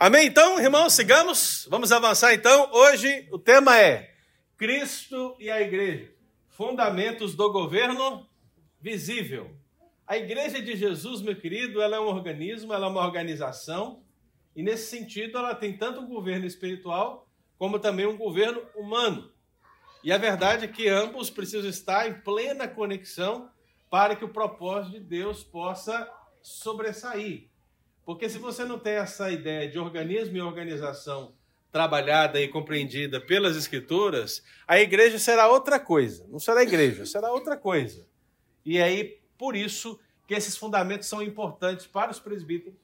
Amém? Então, irmãos, sigamos. Vamos avançar então. Hoje o tema é Cristo e a Igreja. Fundamentos do governo visível. A Igreja de Jesus, meu querido, ela é um organismo, ela é uma organização. E nesse sentido, ela tem tanto um governo espiritual como também um governo humano. E a verdade é que ambos precisam estar em plena conexão para que o propósito de Deus possa sobressair. Porque se você não tem essa ideia de organismo e organização trabalhada e compreendida pelas Escrituras, a igreja será outra coisa. Não será igreja, será outra coisa. E aí, por isso, que esses fundamentos são importantes para os presbíteros,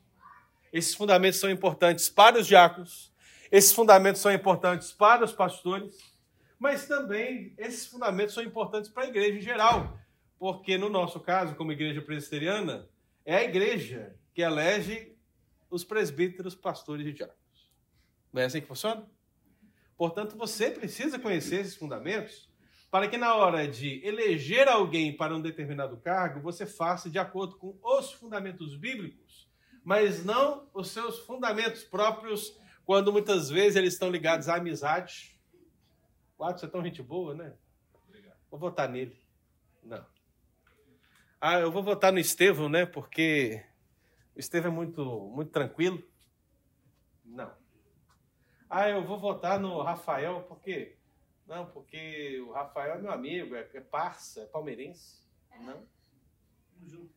esses fundamentos são importantes para os diáconos, esses fundamentos são importantes para os pastores, mas também esses fundamentos são importantes para a igreja em geral, porque no nosso caso, como igreja presbiteriana, é a igreja que elege os presbíteros, pastores e diáconos. Não é assim que funciona? Portanto, você precisa conhecer esses fundamentos para que na hora de eleger alguém para um determinado cargo, você faça de acordo com os fundamentos bíblicos, mas não os seus fundamentos próprios, quando muitas vezes eles estão ligados à amizade. O você é tão gente boa, né? Vou votar nele. Não. Ah, eu vou votar no Estevão, né? Porque é muito, muito tranquilo? Não. Ah, eu vou votar no Rafael, por quê? Não, porque o Rafael é meu amigo, é, é parça, é palmeirense. Não? Tamo junto.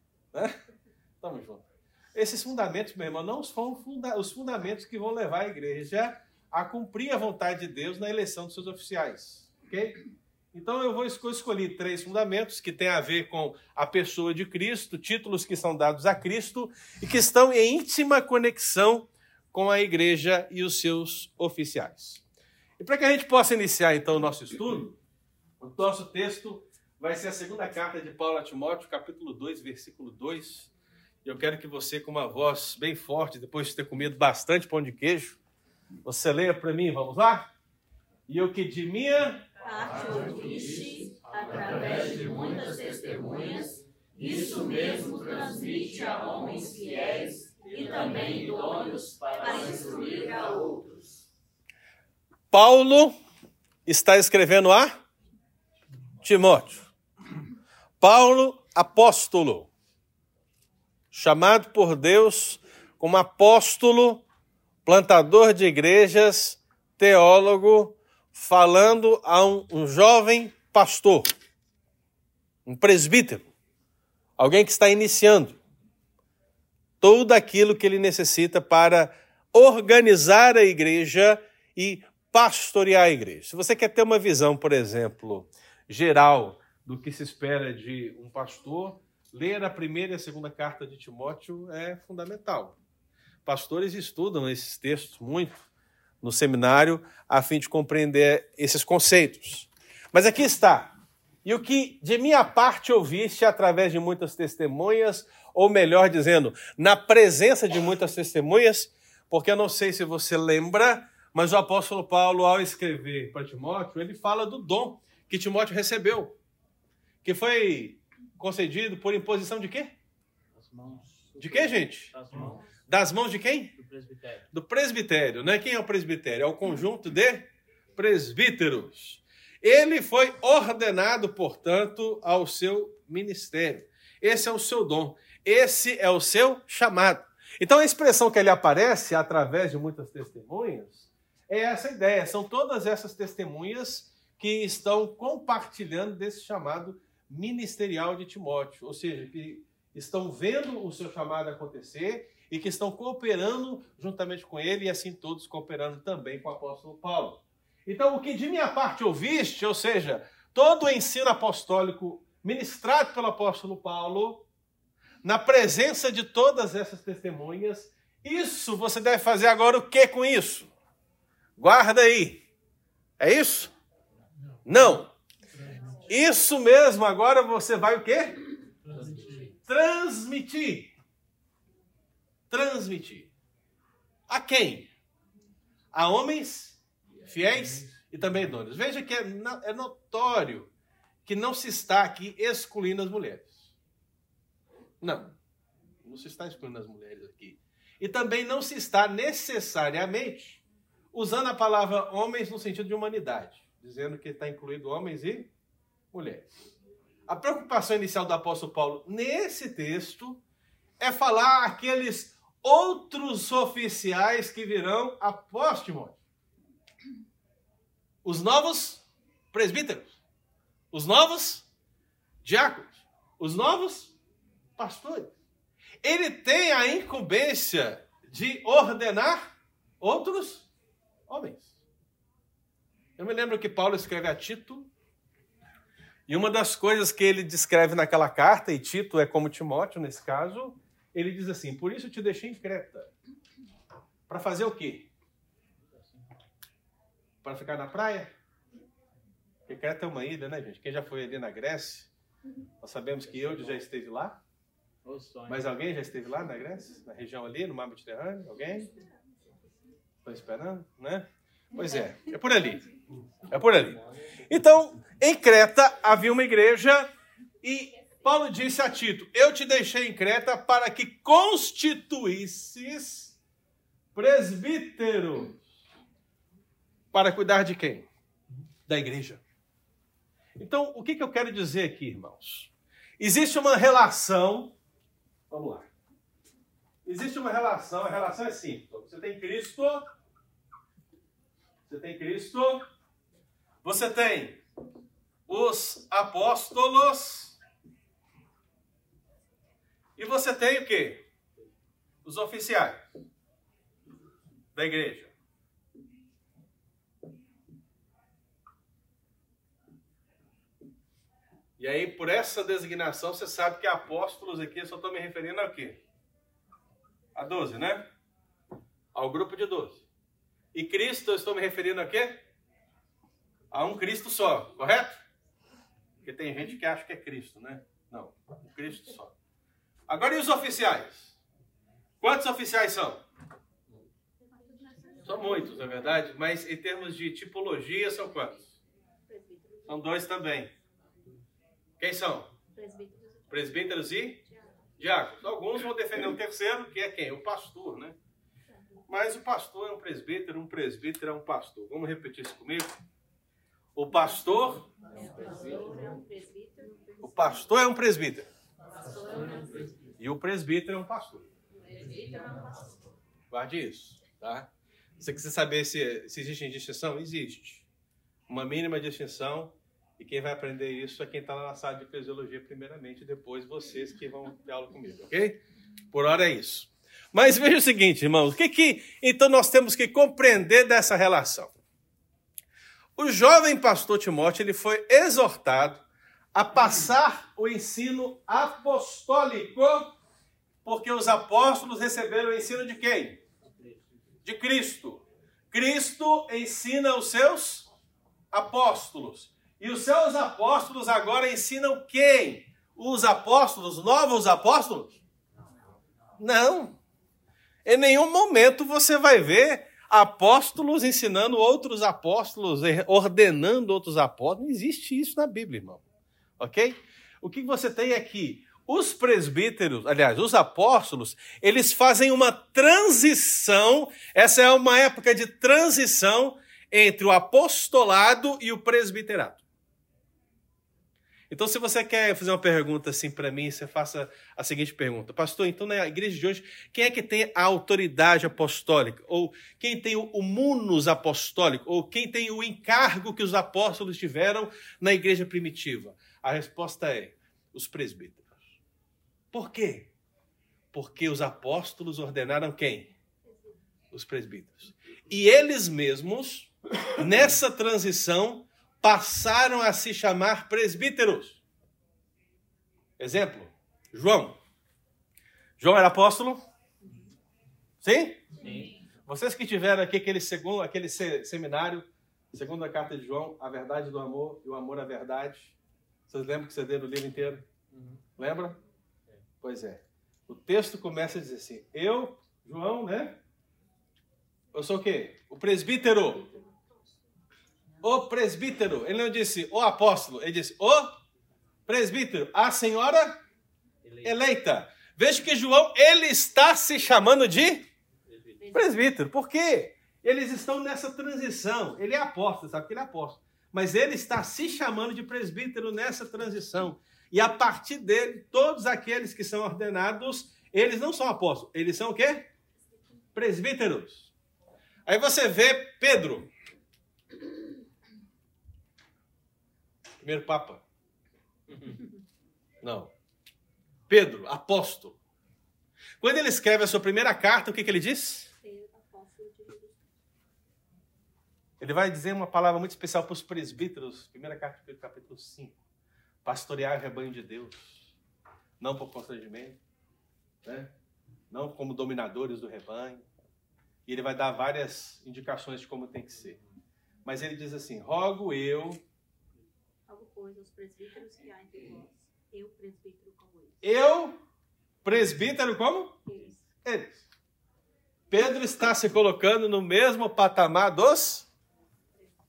Tamo junto. Esses fundamentos, meu irmão, não são funda os fundamentos que vão levar a igreja a cumprir a vontade de Deus na eleição dos seus oficiais. Ok? Então eu vou escolher três fundamentos que têm a ver com a pessoa de Cristo, títulos que são dados a Cristo e que estão em íntima conexão com a igreja e os seus oficiais. E para que a gente possa iniciar então o nosso estudo, o nosso texto vai ser a segunda carta de Paulo a Timóteo, capítulo 2, versículo 2. E eu quero que você, com uma voz bem forte, depois de ter comido bastante pão de queijo, você leia para mim, vamos lá? E o que de minha parte ouviste através de muitas testemunhas, isso mesmo transmite a homens fiéis e também idôneos para instruir a outros. Paulo está escrevendo a Timóteo. Paulo, apóstolo, chamado por Deus como apóstolo, plantador de igrejas, teólogo, falando a um, um jovem pastor, um presbítero, alguém que está iniciando tudo aquilo que ele necessita para organizar a igreja e pastorear a igreja. Se você quer ter uma visão, por exemplo, geral do que se espera de um pastor, ler a primeira e a segunda carta de Timóteo é fundamental. Pastores estudam esses textos muito no seminário a fim de compreender esses conceitos. Mas aqui está. E o que de minha parte ouviste através de muitas testemunhas, ou melhor dizendo, na presença de muitas testemunhas, porque eu não sei se você lembra, mas o apóstolo Paulo, ao escrever para Timóteo, ele fala do dom que Timóteo recebeu, que foi concedido por imposição de quê? Das mãos. De quê, gente? Das mãos. Das mãos de quem? Presbitério. Do presbitério, né? Quem é o presbitério? É o conjunto de presbíteros. Ele foi ordenado, portanto, ao seu ministério. Esse é o seu dom. Esse é o seu chamado. Então a expressão que ele aparece através de muitas testemunhas é essa ideia. São todas essas testemunhas que estão compartilhando desse chamado ministerial de Timóteo, ou seja, que estão vendo o seu chamado acontecer e que estão cooperando juntamente com ele e assim todos cooperando também com o apóstolo Paulo. Então, o que de minha parte ouviste, ou seja, todo o ensino apostólico ministrado pelo apóstolo Paulo, na presença de todas essas testemunhas, isso você deve fazer agora o que com isso? Guarda aí. É isso? Não. Isso mesmo, agora você vai o quê? Transmitir. Transmitir transmitir. A quem? A homens fiéis e também idôneos. Veja que é, é notório que não se está aqui excluindo as mulheres. Não. Não se está excluindo as mulheres aqui. E também não se está necessariamente usando a palavra homens no sentido de humanidade, dizendo que está incluído homens e mulheres. A preocupação inicial do apóstolo Paulo nesse texto é falar aqueles outros oficiais que virão após Timóteo. Os novos presbíteros, os novos diáconos, os novos pastores. Ele tem a incumbência de ordenar outros homens. Eu me lembro que Paulo escreve a Tito, e uma das coisas que ele descreve naquela carta, e Tito é como Timóteo nesse caso, ele diz assim: Por isso te deixei em Creta. Para fazer o quê? Para ficar na praia? Porque Creta é uma ilha, né, gente? Quem já foi ali na Grécia, nós sabemos que eu já esteve lá. Mas alguém já esteve lá na Grécia? Na região ali, no mar Mediterrâneo? Alguém? Estou esperando, né? Pois é, é por ali. É por ali. Então, em Creta havia uma igreja e Paulo disse a Tito: Eu te deixei em Creta para que constituísses presbítero. Para cuidar de quem? Da igreja. Então, o que, que eu quero dizer aqui, irmãos? Existe uma relação. Vamos lá. Existe uma relação, a relação é simples. Você tem Cristo. Você tem Cristo. Você tem os apóstolos. E você tem o quê? Os oficiais da igreja. E aí, por essa designação, você sabe que apóstolos aqui, eu só estou me referindo a quê? A 12, né? Ao grupo de 12. E Cristo, eu estou me referindo a quê? A um Cristo só, correto? Porque tem gente que acha que é Cristo, né? Não, um Cristo só. Agora e os oficiais? Quantos oficiais são? São muitos, na é verdade, mas em termos de tipologia, são quantos? São dois também. Quem são? Presbíteros, e diáconos. Alguns vão defender o terceiro, que é quem? O pastor, né? Mas o pastor é um presbítero, um presbítero é um pastor. Vamos repetir isso comigo? O pastor. O pastor é um presbítero. E o presbítero é um pastor. Guarde isso, tá? Você quiser saber se, se existe distinção? Existe. Uma mínima distinção e quem vai aprender isso é quem está na sala de fisiologia, primeiramente, e depois vocês que vão ter aula comigo, ok? Por hora é isso. Mas veja o seguinte, irmãos, o que, que então nós temos que compreender dessa relação? O jovem pastor Timóteo ele foi exortado a passar o ensino apostólico, porque os apóstolos receberam o ensino de quem? De Cristo. Cristo ensina os seus apóstolos. E os seus apóstolos agora ensinam quem? Os apóstolos, novos apóstolos? Não. Em nenhum momento você vai ver apóstolos ensinando outros apóstolos, ordenando outros apóstolos. Não existe isso na Bíblia, irmão. Ok? O que você tem aqui? Os presbíteros, aliás, os apóstolos, eles fazem uma transição. Essa é uma época de transição entre o apostolado e o presbiterato. Então, se você quer fazer uma pergunta assim para mim, você faça a seguinte pergunta: Pastor, então na igreja de hoje, quem é que tem a autoridade apostólica? Ou quem tem o munus apostólico? Ou quem tem o encargo que os apóstolos tiveram na igreja primitiva? A resposta é: os presbíteros. Por quê? Porque os apóstolos ordenaram quem? Os presbíteros. E eles mesmos, nessa transição, passaram a se chamar presbíteros. Exemplo, João. João era apóstolo? Sim? Sim. Vocês que tiveram aqui aquele, segundo, aquele seminário, segunda carta de João, a verdade do amor e o amor à verdade. Vocês lembram que você deu o livro inteiro? Uhum. Lembra? É. Pois é. O texto começa a dizer assim: Eu, João, né? Eu sou o quê? O presbítero o presbítero. Ele não disse o apóstolo, ele disse o presbítero, a senhora eleita. Veja que João, ele está se chamando de Presbítero. Por quê? Eles estão nessa transição. Ele é apóstolo, sabe que ele é apóstolo. Mas ele está se chamando de presbítero nessa transição. E a partir dele, todos aqueles que são ordenados, eles não são apóstolos, eles são o quê? Presbíteros. Aí você vê Pedro, primeiro papa. Não. Pedro, apóstolo. Quando ele escreve a sua primeira carta, o que, que ele diz? Ele vai dizer uma palavra muito especial para os presbíteros, primeira carta, capítulo 5. Pastorear o rebanho de Deus, não por constrangimento, né? não como dominadores do rebanho. E ele vai dar várias indicações de como tem que ser. Mas ele diz assim: rogo eu. Rogo, pois, aos presbíteros que há entre vós, eu, presbítero como eles. Eu, presbítero como? Eles. Eles. Pedro está se colocando no mesmo patamar dos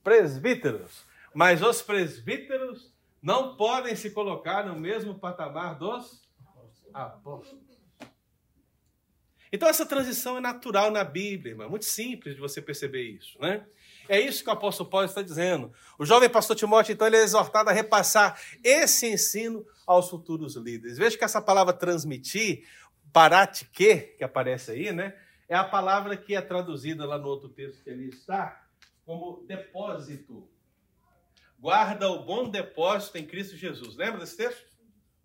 presbíteros. Mas os presbíteros não podem se colocar no mesmo patamar dos apóstolos. Então essa transição é natural na Bíblia, irmão. É muito simples de você perceber isso, né? É isso que o apóstolo Paulo está dizendo. O jovem pastor Timóteo, então, ele é exortado a repassar esse ensino aos futuros líderes. Veja que essa palavra transmitir, paratique, que aparece aí, né? É a palavra que é traduzida lá no outro texto que ali está, como depósito. Guarda o bom depósito em Cristo Jesus. Lembra desse texto?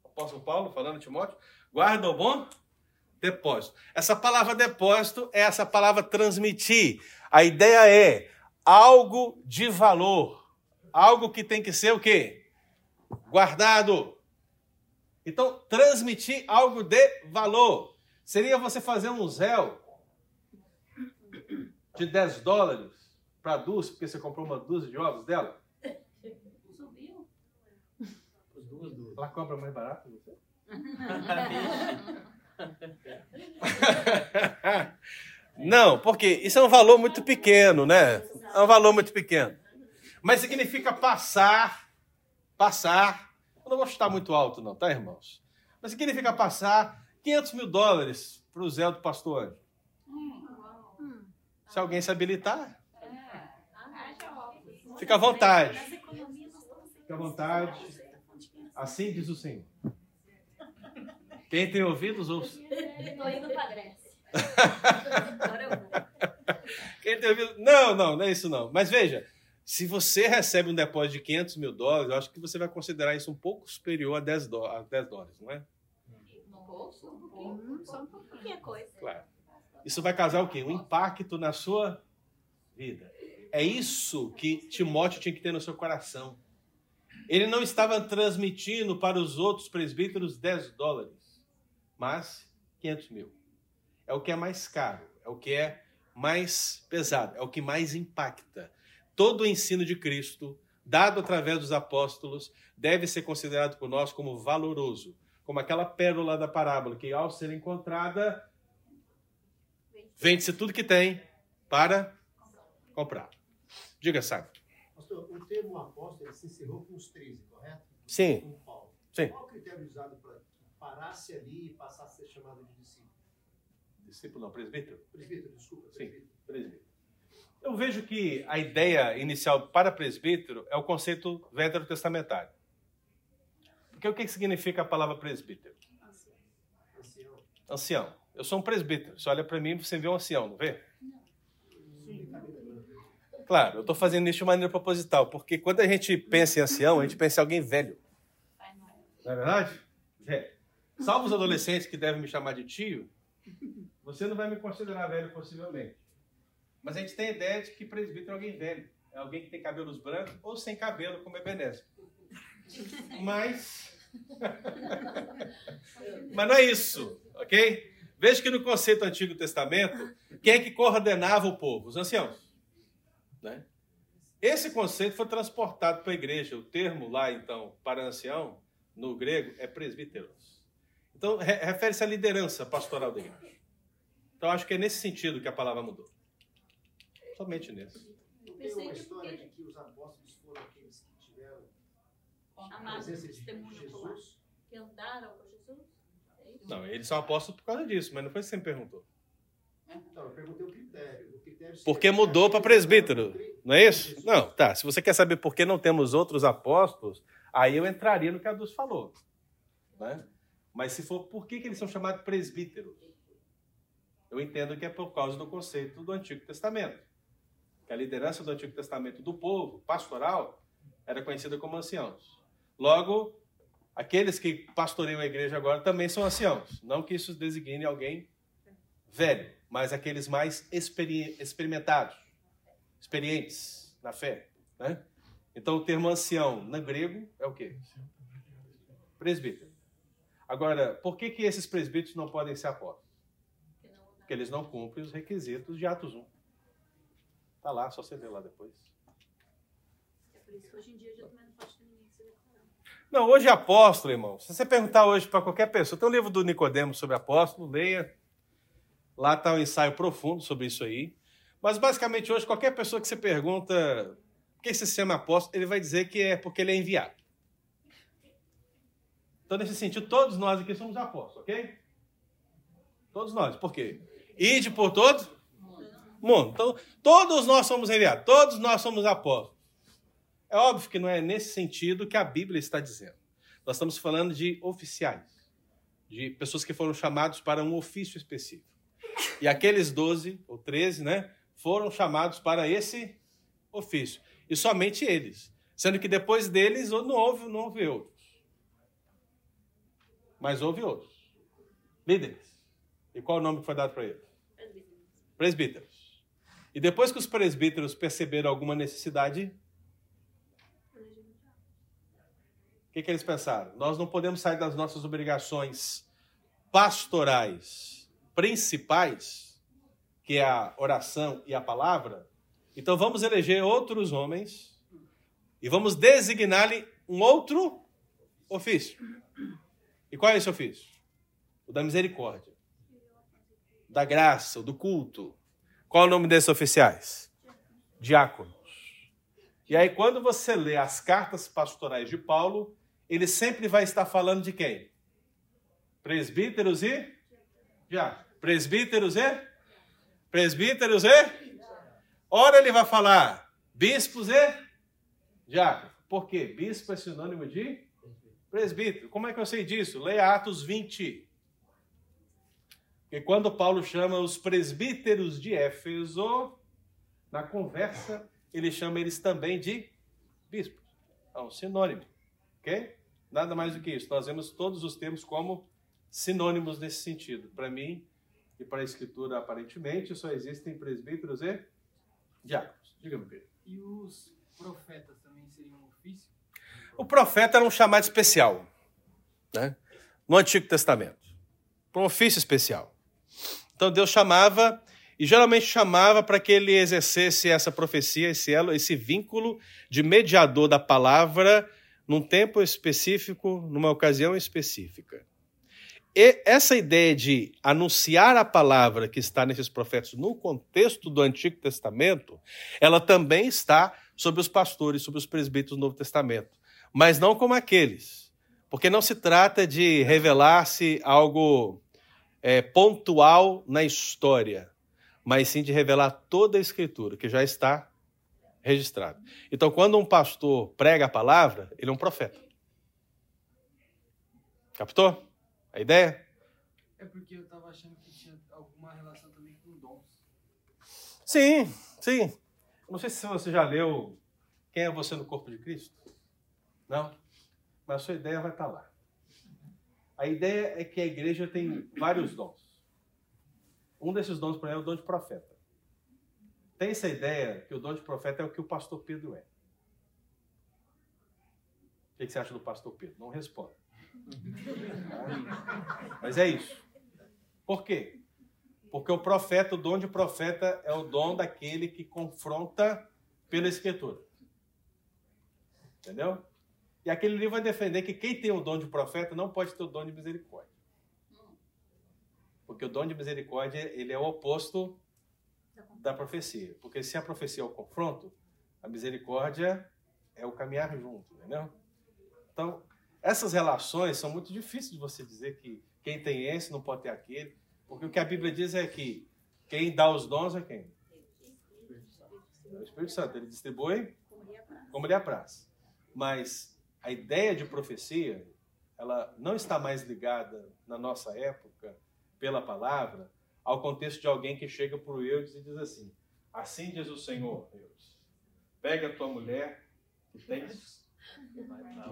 O apóstolo Paulo falando a Timóteo. Guarda o bom depósito. Essa palavra depósito é essa palavra transmitir. A ideia é algo de valor. Algo que tem que ser o quê? Guardado. Então, transmitir algo de valor. Seria você fazer um zéu de 10 dólares para a Dulce, porque você comprou uma dúzia de ovos dela? Subiu? As duas duas. Ela compra mais barato que você? Não, porque isso é um valor muito pequeno, né? É um valor muito pequeno. Mas significa passar, passar. Eu não vou chutar muito alto, não, tá, irmãos? Mas significa passar 500 mil dólares para o Zé do Pastor Anjo. Se alguém se habilitar, fica à vontade. Fica à vontade. Assim diz o Senhor. Quem tem ouvidos, ouça. Estou indo para a Grécia. Agora eu vou. Quem tem ouvido. Não, não, não é isso não. Mas veja, se você recebe um depósito de 500 mil dólares, eu acho que você vai considerar isso um pouco superior a 10, dó- a 10 dólares, não é? No bolso, um pouquinho. Só um pouquinho. coisa. Claro. Isso vai causar o quê? Um impacto na sua vida. É isso que Timóteo tinha que ter no seu coração. Ele não estava transmitindo para os outros presbíteros 10 dólares, mas 500 mil. É o que é mais caro, é o que é mais pesado, é o que mais impacta. Todo o ensino de Cristo, dado através dos apóstolos, deve ser considerado por nós como valoroso, como aquela pérola da parábola, que ao ser encontrada, vende-se tudo que tem para comprar. Diga, Sábio. Pastor, o termo apóstolo ele se encerrou com os 13, correto? Sim. Com Paulo. Sim. Qual o critério usado para que parasse ali e passasse a ser chamado de discípulo? Discípulo não, presbítero? Presbítero, desculpa. Sim. presbítero. Presbítero. Eu vejo que a ideia inicial para presbítero é o conceito veterotestamentário. Porque o que significa a palavra presbítero? Ancião. Ancião. Eu sou um presbítero. Você olha para mim e você vê um ancião, não vê? Claro, eu estou fazendo isso de maneira proposital, porque quando a gente pensa em ancião, a gente pensa em alguém velho. Não é verdade? Velho. Salvo os adolescentes que devem me chamar de tio, você não vai me considerar velho possivelmente. Mas a gente tem a ideia de que presbítero é alguém velho. É alguém que tem cabelos brancos ou sem cabelo, como Ebenezer. Mas. Mas não é isso, ok? Veja que no conceito do Antigo Testamento, quem é que coordenava o povo? Os anciãos. Né? Esse conceito foi transportado para a igreja. O termo lá, então, para ancião, no grego, é presbíteros. Então, re- refere-se à liderança pastoral da igreja. Então, acho que é nesse sentido que a palavra mudou. Somente nesse. Tem uma que história de que os apóstolos foram aqueles que tiveram a Amados, presença de. Jesus? Que andaram com Jesus? É? Não, eles são apóstolos por causa disso, mas não foi isso que você me perguntou. Não, eu perguntei o critério. Porque mudou para presbítero, não é isso? Não, tá. Se você quer saber por que não temos outros apóstolos, aí eu entraria no que a Dulce falou. Né? Mas se for por que, que eles são chamados presbíteros? Eu entendo que é por causa do conceito do Antigo Testamento. Que a liderança do Antigo Testamento do povo, pastoral, era conhecida como anciãos. Logo, aqueles que pastoreiam a igreja agora também são anciãos. Não que isso designe alguém velho, mas aqueles mais experi experimentados, experientes na fé. Né? Então, o termo ancião, no grego, é o quê? Presbítero. Agora, por que, que esses presbíteros não podem ser apóstolos? Porque eles não cumprem os requisitos de Atos 1. Tá lá, só você ver lá depois. É por isso que hoje em dia já também não pode ter ninguém que se declarando. Não, hoje é apóstolo, irmão. Se você perguntar hoje para qualquer pessoa, tem um livro do Nicodemo sobre apóstolo, leia. Lá está um ensaio profundo sobre isso aí. Mas basicamente hoje, qualquer pessoa que você pergunta por que se chama apóstolo, ele vai dizer que é porque ele é enviado. Então, nesse sentido, todos nós aqui somos apóstolos, ok? Todos nós. Por quê? Ide por todo mundo. Então, todos nós somos enviados, todos nós somos apóstolos. É óbvio que não é nesse sentido que a Bíblia está dizendo. Nós estamos falando de oficiais, de pessoas que foram chamados para um ofício específico. E aqueles 12 ou 13, né, foram chamados para esse ofício. E somente eles. Sendo que depois deles não houve, não houve outros. Mas houve outros. Líderes. E qual o nome que foi dado para eles? Presbíteros. E depois que os presbíteros perceberam alguma necessidade, o que, que eles pensaram? Nós não podemos sair das nossas obrigações pastorais principais, que é a oração e a palavra. Então vamos eleger outros homens e vamos designar-lhe um outro ofício. E qual é esse ofício? O da misericórdia, da graça, do culto. Qual é o nome desses oficiais? Diáconos. E aí, quando você lê as cartas pastorais de Paulo, ele sempre vai estar falando de quem? Presbíteros e diáconos. Presbíteros e? Presbíteros e? Ora, ele vai falar bispos e diáconos. Por quê? Bispo é sinônimo de presbítero. Como é que eu sei disso? Leia Atos 20. Porque quando Paulo chama os presbíteros de Éfeso, na conversa, ele chama eles também de bispos. É um sinônimo. Ok? Nada mais do que isso. Nós vemos todos os termos como sinônimos nesse sentido. Para mim e para a Escritura, aparentemente, só existem presbíteros e diáconos. Diga-me, Pedro. E os profetas também seriam um ofício? O profeta era um chamado especial, né? no Antigo Testamento, para um ofício especial. Então Deus chamava, e geralmente chamava para que ele exercesse essa profecia, esse elo, esse vínculo de mediador da palavra num tempo específico, numa ocasião específica. E essa ideia de anunciar a palavra que está nesses profetas no contexto do Antigo Testamento, ela também está sobre os pastores, sobre os presbíteros do Novo Testamento mas não como aqueles. Porque não se trata de revelar-se algo é, pontual na história, mas sim de revelar toda a Escritura, que já está registrada. Então, quando um pastor prega a palavra, ele é um profeta. Captou a ideia? É porque eu tava achando que tinha alguma relação também com dons. Sim, sim. Não sei se você já leu Quem é Você no Corpo de Cristo. Não? Mas a sua ideia vai estar lá. A ideia é que a igreja tem vários dons. Um desses dons, por exemplo, é o dom de profeta. Tem essa ideia que o dom de profeta é o que o pastor Pedro é. O que você acha do pastor Pedro? Não responda. Mas é isso. Por quê? Porque o profeta, o dom de profeta é o dom daquele que confronta pela escritura. Entendeu? E aquele livro vai defender que quem tem o dom de profeta não pode ter o dom de misericórdia. Porque o dom de misericórdia, ele é o oposto da profecia. Porque se a profecia é o confronto, a misericórdia é o caminhar junto, entendeu? Então, essas relações são muito difíceis de você dizer que quem tem esse não pode ter aquele. Porque o que a Bíblia diz é que Quem dá os dons é quem? É o Espírito Santo. Ele distribui como lhe apraz. Mas a ideia de profecia, ela não está mais ligada na nossa época, pela palavra, ao contexto de alguém que chega para o Eudes e diz assim: Assim diz o Senhor, pega a tua mulher que tens,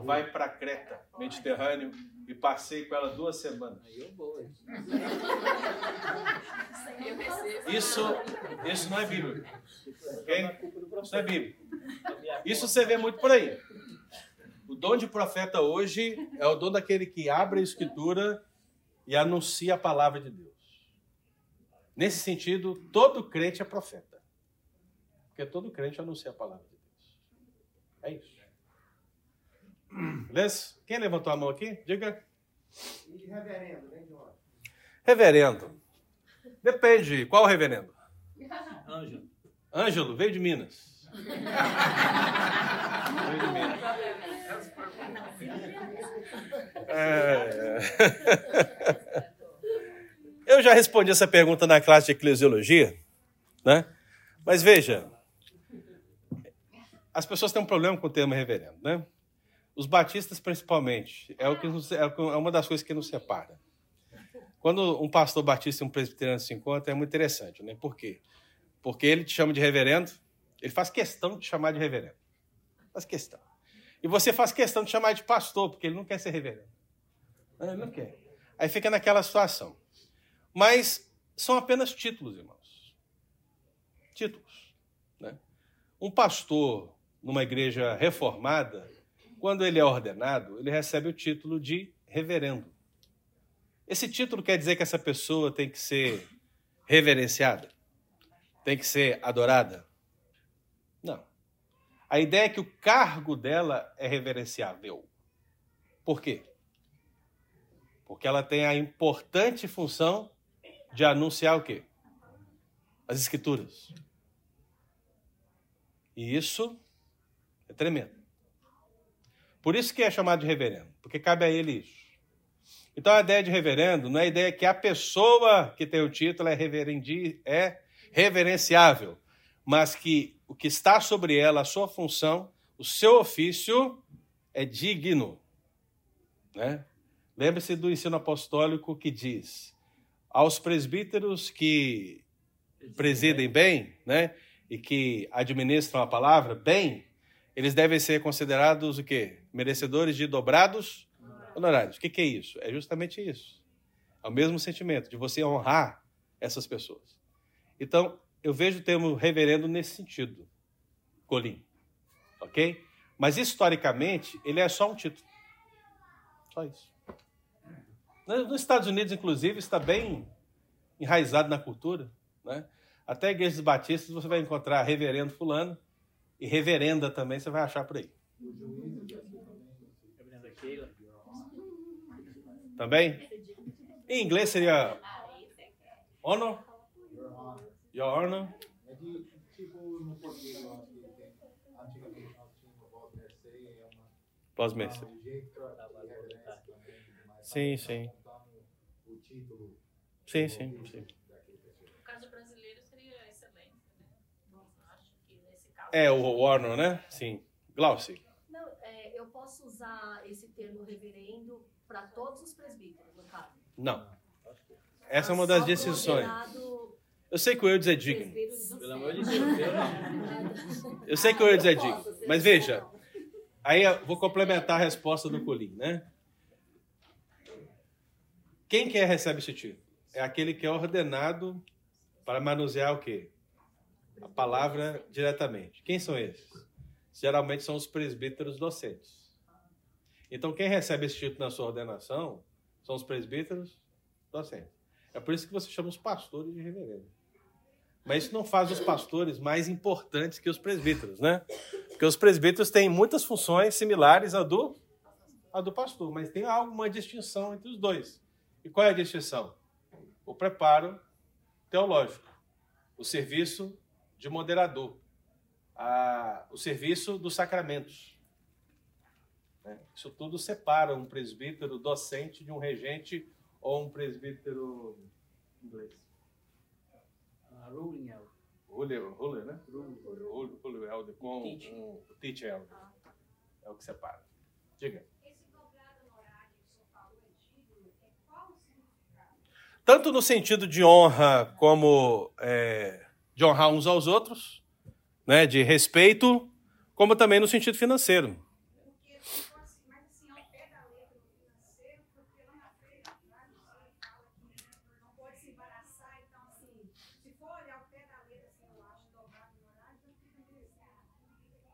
vai para Creta, Mediterrâneo, e passei com ela duas semanas. Isso, isso não é bíblico. Okay? Isso não é bíblico. Isso você vê muito por aí. O dom de profeta hoje é o dom daquele que abre a escritura e anuncia a palavra de Deus. Nesse sentido, todo crente é profeta. Porque todo crente anuncia a palavra de Deus. É isso. Beleza? Quem levantou a mão aqui? Diga. E reverendo, vem de onde? Reverendo. Depende. Qual reverendo? Ângelo. Ângelo, veio de Minas. veio de Minas. É... Eu já respondi essa pergunta na classe de eclesiologia, né? Mas veja, as pessoas têm um problema com o termo reverendo, né? Os batistas, principalmente, é, o que nos, é uma das coisas que nos separa. Quando um pastor batista e um presbiteriano se encontram, é muito interessante, né? Por quê? Porque ele te chama de reverendo, ele faz questão de te chamar de reverendo. Faz questão. E você faz questão de chamar de pastor, porque ele não quer ser reverendo. Ele não quer. Aí fica naquela situação. Mas são apenas títulos, irmãos. Títulos. Né? Um pastor numa igreja reformada, quando ele é ordenado, ele recebe o título de reverendo. Esse título quer dizer que essa pessoa tem que ser reverenciada? Tem que ser adorada? Não. A ideia é que o cargo dela é reverenciável. Por quê? Porque ela tem a importante função de anunciar o quê? As escrituras. E isso é tremendo. Por isso que é chamado de reverendo, porque cabe a ele isso. Então a ideia de reverendo não é a ideia que a pessoa que tem o título é, reverendi, é reverenciável, mas que o que está sobre ela, a sua função, o seu ofício é digno. Né? Lembre-se do ensino apostólico que diz: aos presbíteros que presidem bem, né, e que administram a palavra bem, eles devem ser considerados o quê? Merecedores de dobrados honorários. O que, que é isso? É justamente isso. É o mesmo sentimento de você honrar essas pessoas. Então, eu vejo o termo reverendo nesse sentido, Colim. Ok? Mas historicamente, ele é só um título. Só isso. Nos Estados Unidos, inclusive, está bem enraizado na cultura. Né? Até igrejas batistas você vai encontrar reverendo fulano e reverenda também você vai achar por aí. Também? Em inglês seria honor? Your honor? É de, tipo, no português, eu acho que tem, antigamente nós tínhamos uma... Um que Sim, sim. Sim, sim, sim. daquele pessoa. No caso brasileiro seria excelência, né? Acho que nesse caso. É, o honor, né? Sim. Glauci. Não, é, eu posso usar esse termo reverendo para todos os presbíteros, no caso. Não. Essa é uma das decisões. ordenado Eu sei que o Eudes é digno. Pelo amor de. Deus, eu não. Eu sei que o Eudes é digno. Mas veja, aí eu vou complementar a resposta do Colim, né? Quem que é recebe esse título? É aquele que é ordenado para manusear o quê? A palavra diretamente. Quem são esses? Geralmente são os presbíteros docentes. Então, quem recebe esse título na sua ordenação são os presbíteros docentes. É por isso que você chama os pastores de reverendo. Mas isso não faz os pastores mais importantes que os presbíteros, né? Porque os presbíteros têm muitas funções similares à do, à do pastor, mas tem alguma distinção entre os dois. E qual é a distinção? O preparo teológico, o serviço de moderador, a- o serviço dos sacramentos. né? Isso tudo separa um presbítero docente de um regente ou um presbítero inglês. ruling elder. Julio, Julio, né? Ruling. Julio, Julio Helder com Teach. um, o Teach Helder. É o que separa. Diga. É significado? Tanto no sentido de honra como é, de honrar uns aos outros, né, de respeito, como também no sentido financeiro.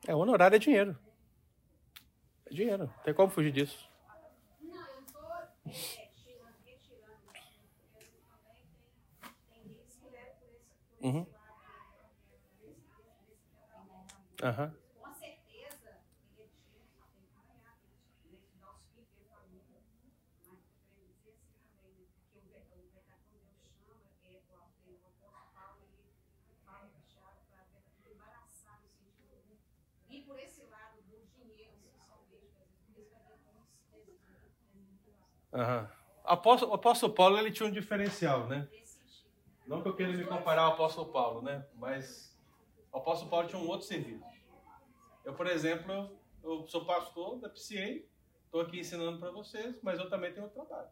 É, o honorário é dinheiro. É dinheiro, não tem como fugir disso. Não, eu estou tirando, retirando, também tem, gente que leva por esse lado, né, desse, desse, Aham. Com certeza, ele que que os filhos, ter família. Mas também, o o pecado, quando Deus é, o apóstolo Paulo, ele fala para Tiago para no sentido de ir por esse lado do dinheiro, vezes, por que. Aham. Apóstolo, o apóstolo Paulo ele tinha um diferencial, né? Não que eu queira me comparar ao apóstolo Paulo, né? Mas o apóstolo Paulo tinha um outro serviço. Eu, por exemplo, eu sou pastor da PCA, estou aqui ensinando para vocês, mas eu também tenho outro trabalho.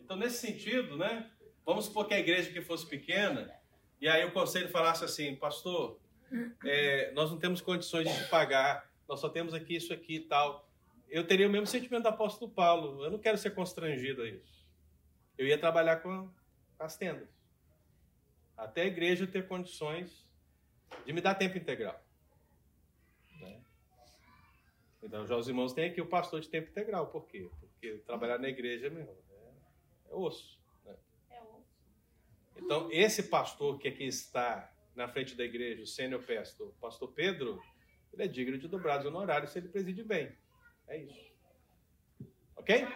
Então, nesse sentido, né? Vamos supor que a igreja que fosse pequena, e aí o conselho falasse assim, pastor, é, nós não temos condições de te pagar, nós só temos aqui isso aqui e tal. Eu teria o mesmo sentimento do apóstolo Paulo. Eu não quero ser constrangido a isso. Eu ia trabalhar com as tendas. Até a igreja ter condições de me dar tempo integral. Né? Então, já os irmãos têm aqui o pastor de tempo integral. Por quê? Porque trabalhar na igreja, meu é, é osso. né? Então, esse pastor que aqui está na frente da igreja, o sênior pastor, o pastor Pedro, ele é digno de dobrados honorários se ele preside bem. É isso. Ok?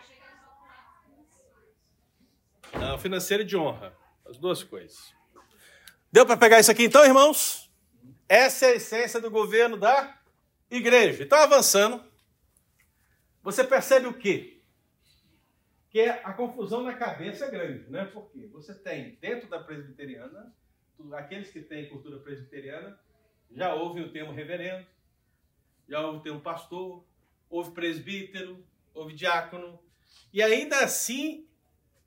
Não, financeiro e de honra. As duas coisas. Deu para pegar isso aqui então, irmãos? Essa é a essência do governo da igreja. Então, avançando, você percebe o quê? Que a confusão na cabeça é grande, né? Porque você tem dentro da presbiteriana, aqueles que têm cultura presbiteriana, já ouvem o termo reverendo, já ouve o termo pastor, houve presbítero, houve diácono, e ainda assim,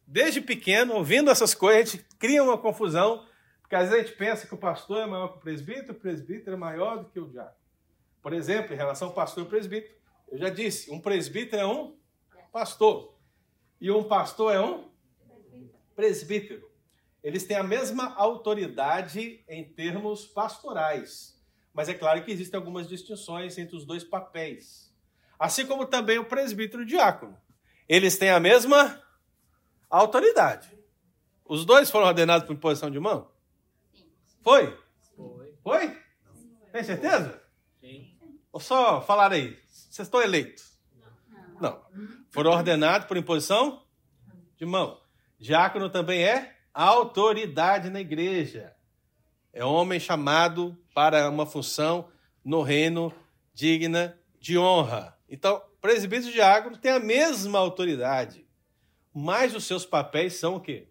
desde pequeno, ouvindo essas coisas, a gente cria uma confusão, porque às vezes a gente pensa que o pastor é maior que o presbítero, o presbítero é maior do que o diácono. Por exemplo, em relação ao pastor e presbítero, eu já disse, um presbítero é um pastor, e um pastor é um presbítero. Eles têm a mesma autoridade em termos pastorais, mas é claro que existem algumas distinções entre os dois papéis. Assim como também o presbítero e o diácono. Eles têm a mesma autoridade. Os dois foram ordenados por imposição de mão? Foi? Foi. Foi? Tem certeza? Sim. Ou só falar aí? Vocês estão eleitos? Não. Foram ordenados por imposição de mão. Diácono também é autoridade na igreja. É homem chamado para uma função no reino digna de honra. Então, presbítero e diácono têm a mesma autoridade, mas os seus papéis são o quê?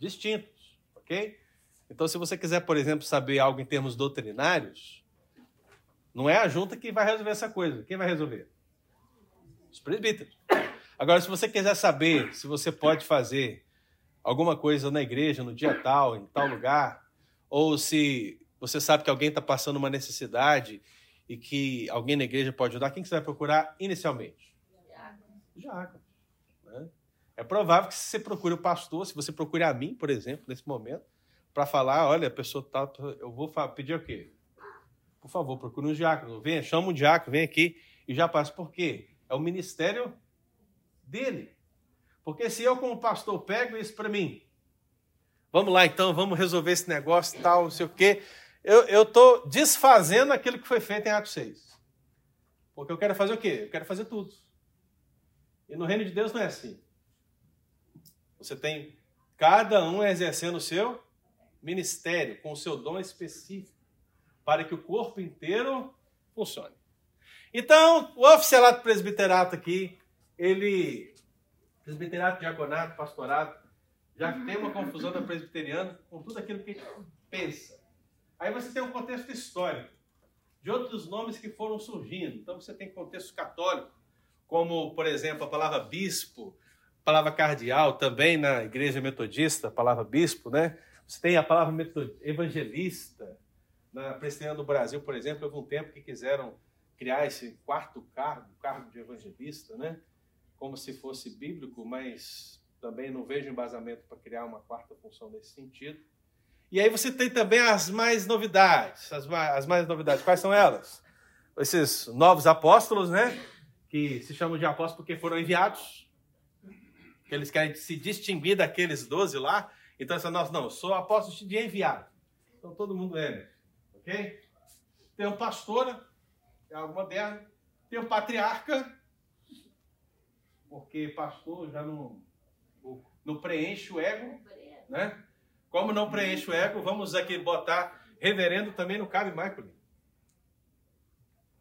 Distintos, ok? Então, se você quiser, por exemplo, saber algo em termos doutrinários, não é a junta que vai resolver essa coisa. Quem vai resolver? Os presbíteros. Agora, se você quiser saber se você pode fazer alguma coisa na igreja no dia tal, em tal lugar, ou se você sabe que alguém está passando uma necessidade e que alguém na igreja pode ajudar, quem que você vai procurar inicialmente? Diácono. Né? É provável que se você procure o pastor, se você procure a mim, por exemplo, nesse momento, para falar, olha, a pessoa tá, eu vou pedir o quê? Por favor, procure um diácono. Venha, chama um diácono, vem aqui e já passa. Por quê? É o ministério dele. Porque se eu, como pastor, pego isso para mim, vamos lá então, vamos resolver esse negócio tal, não sei o quê, eu estou desfazendo aquilo que foi feito em Atos 6. Porque eu quero fazer o quê? Eu quero fazer tudo. E no reino de Deus não é assim. Você tem cada um exercendo o seu ministério, com o seu dom específico, para que o corpo inteiro funcione. Então, o oficialato presbiterato aqui, ele. Presbiterato, diaconato, pastorado, Já tem uma confusão da presbiteriana com tudo aquilo que a gente pensa. Aí você tem um contexto histórico de outros nomes que foram surgindo. Então você tem contexto católico, como, por exemplo, a palavra bispo, palavra cardeal, também na igreja metodista, a palavra bispo, né? Você tem a palavra evangelista. Na presbiteriana do Brasil, por exemplo, houve um tempo que quiseram criar esse quarto cargo, cargo de evangelista, né? Como se fosse bíblico, mas também não vejo embasamento para criar uma quarta função nesse sentido. E aí você tem também as mais novidades. As mais, as mais novidades, quais são elas? Esses novos apóstolos, né? Que se chamam de apóstolos porque foram enviados. Que eles querem se distinguir daqueles doze lá. Então, essa nossa, não, eu sou apóstolo de enviado. Então todo mundo é, ok? Tem um pastora, é algo moderno. Tem um patriarca, porque pastor já não, não preenche o ego, né? Como não preenche o ego, vamos aqui botar reverendo também não cabe por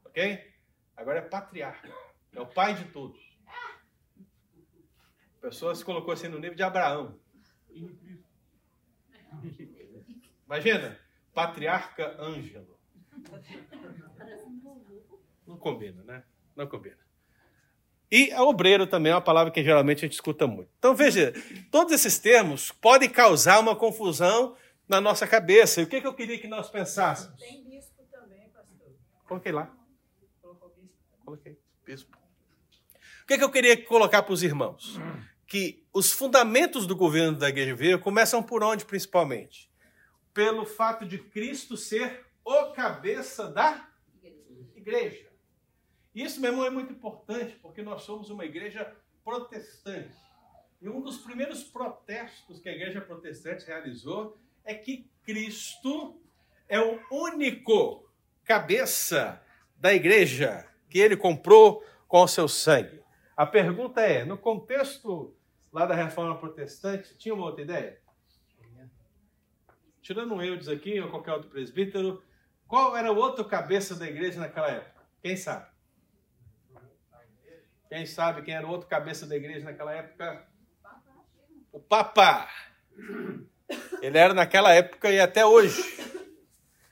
Ok? Agora é patriarca. É o pai de todos. A pessoa se colocou assim no nível de Abraão. Imagina, patriarca Ângelo. Não combina, né? Não combina. E obreiro também é uma palavra que geralmente a gente escuta muito. Então veja, todos esses termos podem causar uma confusão na nossa cabeça. E o que, que eu queria que nós pensássemos? Tem bispo também, pastor. Coloquei lá. Colocou bispo. Coloquei. Bispo. O que, que eu queria colocar para os irmãos? Que os fundamentos do governo da Igreja Viva começam por onde, principalmente? Pelo fato de Cristo ser o cabeça da igreja. Isso, meu irmão, é muito importante, porque nós somos uma igreja protestante. E um dos primeiros protestos que a igreja protestante realizou é que Cristo é o único cabeça da igreja que ele comprou com o seu sangue. A pergunta é: no contexto lá da reforma protestante, tinha uma outra ideia? Tirando um Eudes aqui ou qualquer outro presbítero, qual era o outro cabeça da igreja naquela época? Quem sabe? Quem sabe quem era o outro cabeça da igreja naquela época? O Papa. Ele era naquela época e até hoje.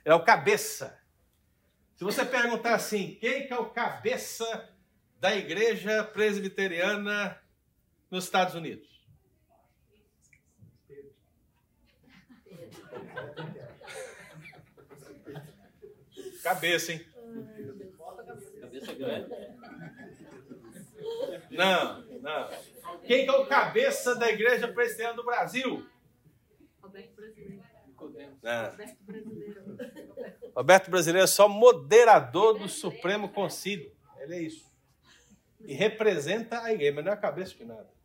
É o cabeça. Se você perguntar assim, quem que é o cabeça da igreja presbiteriana nos Estados Unidos? Cabeça, hein? Cabeça grande. Não, não. Quem que é o cabeça da igreja presbiteriana do Brasil? Roberto Brasileiro. Não. Roberto Brasileiro. Roberto Brasileiro é só moderador do Supremo Concílio. Ele é isso. E representa a igreja, mas não é a cabeça de nada.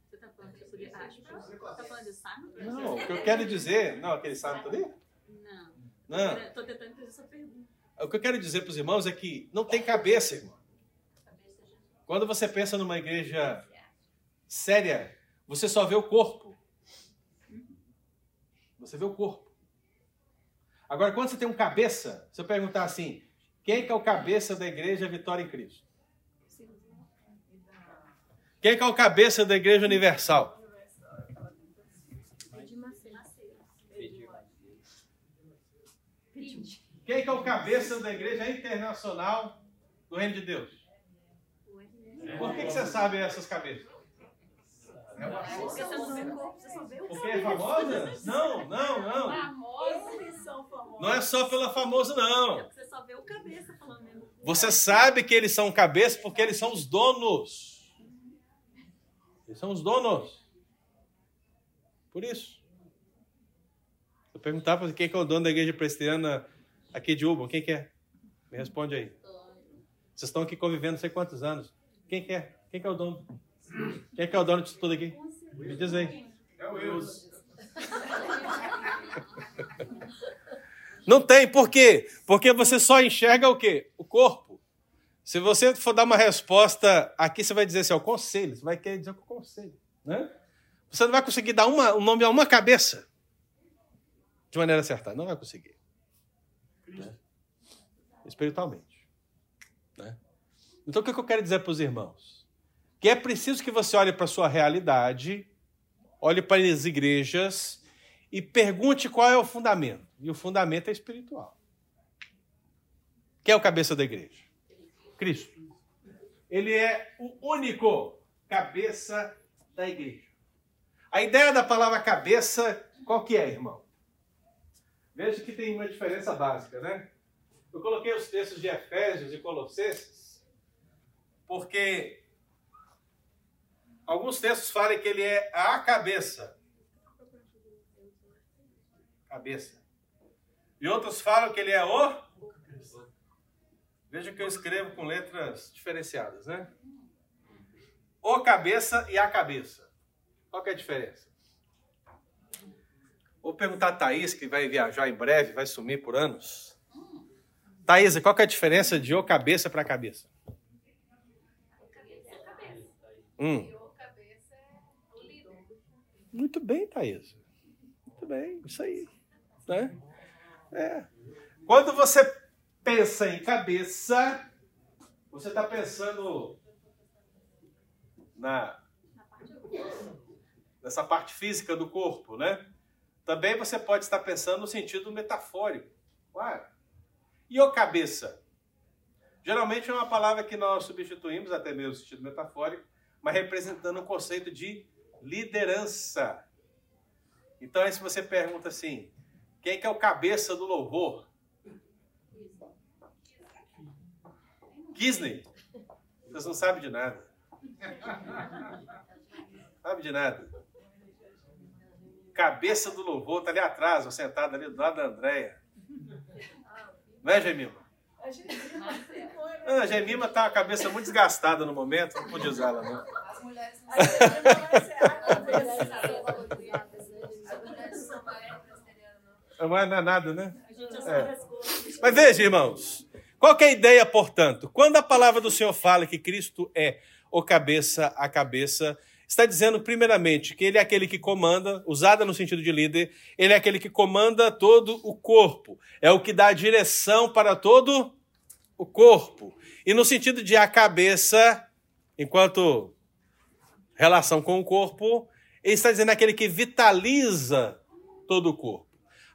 Você tá falando de aspas? Tá falando de Simon? Não, o que eu quero dizer. Não, aquele sábado ali? Não. Não. Estou tentando entender essa pergunta. O que eu quero dizer para os irmãos é que não tem cabeça, irmão. Quando você pensa numa igreja séria, você só vê o corpo. Você vê o corpo. Agora, quando você tem um cabeça, se eu perguntar assim, quem que é o cabeça da igreja Vitória em Cristo? Quem que é o cabeça da igreja universal? Quem que é o cabeça da igreja internacional do reino de Deus? Por que, que você sabe essas cabeças? Vê o Porque é famosa? Não, não, não. Famosos são famosos. Não é só pela famosa, não. Você só vê o cabeça falando mesmo. Você sabe que eles são cabeça porque eles são os donos. Eles são os donos. Por isso. Eu perguntar para quem que é o dono da igreja presbiteriana aqui de Uba, quem que é? Me responde aí. Vocês estão aqui convivendo não sei quantos anos. Quem que é? Quem que é o dono? Quem que é o dono disso tudo aqui? Me diz aí. É o Eus. Não tem, por quê? Porque você só enxerga o quê? O corpo. Se você for dar uma resposta aqui, você vai dizer assim, é o conselho. Você vai querer dizer que é o conselho. Né? Você não vai conseguir dar uma, um nome a uma cabeça de maneira acertada. Não vai conseguir. Né? Espiritualmente. Né? Então, o que eu quero dizer para os irmãos? Que é preciso que você olhe para a sua realidade olhe para as igrejas e pergunte qual é o fundamento. E o fundamento é espiritual. Quem é o cabeça da igreja? Cristo. Ele é o único cabeça da igreja. A ideia da palavra cabeça, qual que é, irmão? Veja que tem uma diferença básica, né? Eu coloquei os textos de Efésios e Colossenses, porque alguns textos falam que ele é a cabeça. Cabeça. E outros falam que ele é o. Veja que eu escrevo com letras diferenciadas, né? O cabeça e a cabeça. Qual que é a diferença? Vou perguntar a Thaís, que vai viajar em breve, vai sumir por anos. Thaís, qual que é a diferença de o cabeça para cabeça? Hum. Muito bem, Thaís. Muito bem, isso aí. Né? É. Quando você pensa em cabeça, você está pensando na nessa parte física do corpo, né? Também você pode estar pensando no sentido metafórico, claro. E o cabeça? Geralmente é uma palavra que nós substituímos, até mesmo no sentido metafórico, mas representando o um conceito de liderança. Então, aí se você pergunta assim, quem que é o cabeça do louvor? Disney. Vocês não sabem de nada. Sabe de nada. Cabeça do louvor tá ali atrás, ó, sentado ali do lado da Andréia. Não é, Gemima? Ah, a Gemima tá com a cabeça muito desgastada no momento, não pude usá-la, não. As mulheres não Não é nada, né? É. Mas veja, irmãos, qual que é a ideia, portanto? Quando a palavra do Senhor fala que Cristo é o cabeça a cabeça, está dizendo, primeiramente, que ele é aquele que comanda, usada no sentido de líder, ele é aquele que comanda todo o corpo, é o que dá direção para todo o corpo. E no sentido de a cabeça, enquanto relação com o corpo, ele está dizendo aquele que vitaliza todo o corpo.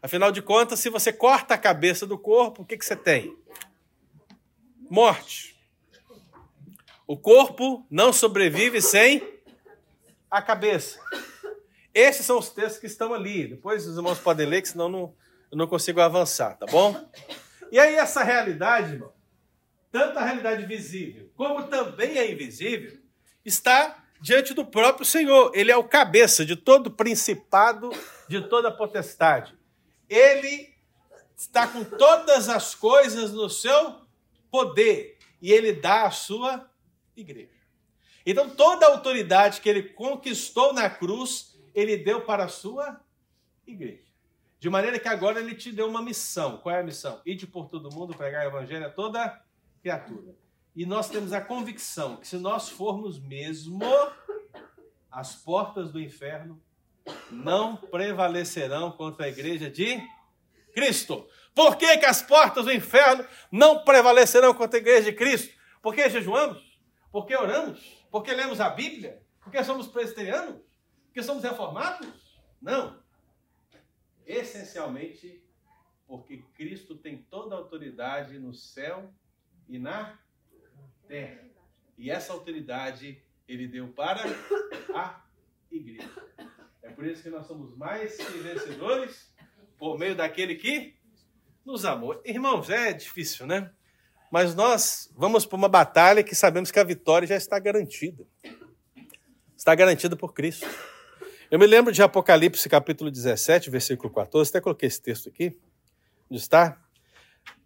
Afinal de contas, se você corta a cabeça do corpo, o que, que você tem? Morte. O corpo não sobrevive sem a cabeça. Esses são os textos que estão ali. Depois os irmãos podem ler, que senão não, eu não consigo avançar, tá bom? E aí, essa realidade, irmão, tanto a realidade visível como também a invisível, está diante do próprio Senhor. Ele é o cabeça de todo principado, de toda potestade ele está com todas as coisas no seu poder e ele dá à sua igreja. Então, toda a autoridade que ele conquistou na cruz, ele deu para a sua igreja. De maneira que agora ele te deu uma missão. Qual é a missão? Ide por todo mundo, pregar o evangelho a toda criatura. E nós temos a convicção que se nós formos mesmo, as portas do inferno não prevalecerão contra a igreja de Cristo. Por que, que as portas do inferno não prevalecerão contra a igreja de Cristo? Porque jejuamos? Porque oramos? Porque lemos a Bíblia? Porque somos presbiterianos? Porque somos reformados? Não. Essencialmente porque Cristo tem toda a autoridade no céu e na terra. E essa autoridade ele deu para a igreja. É por isso que nós somos mais que vencedores por meio daquele que nos amou. Irmãos, é difícil, né? Mas nós vamos para uma batalha que sabemos que a vitória já está garantida. Está garantida por Cristo. Eu me lembro de Apocalipse capítulo 17, versículo 14, até coloquei esse texto aqui. Onde está?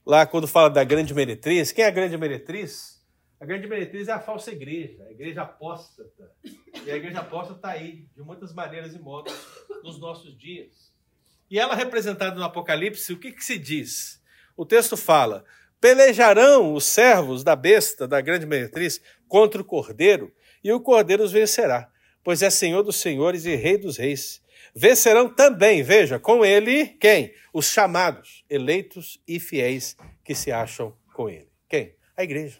Lá quando fala da grande meretriz. Quem é a grande meretriz? A grande meretriz é a falsa igreja, a igreja apóstata. E a igreja apóstata está aí, de muitas maneiras e modos, nos nossos dias. E ela representada no Apocalipse, o que, que se diz? O texto fala: pelejarão os servos da besta, da grande meretriz, contra o cordeiro, e o cordeiro os vencerá, pois é Senhor dos senhores e Rei dos reis. Vencerão também, veja, com ele, quem? Os chamados, eleitos e fiéis que se acham com ele. Quem? A igreja.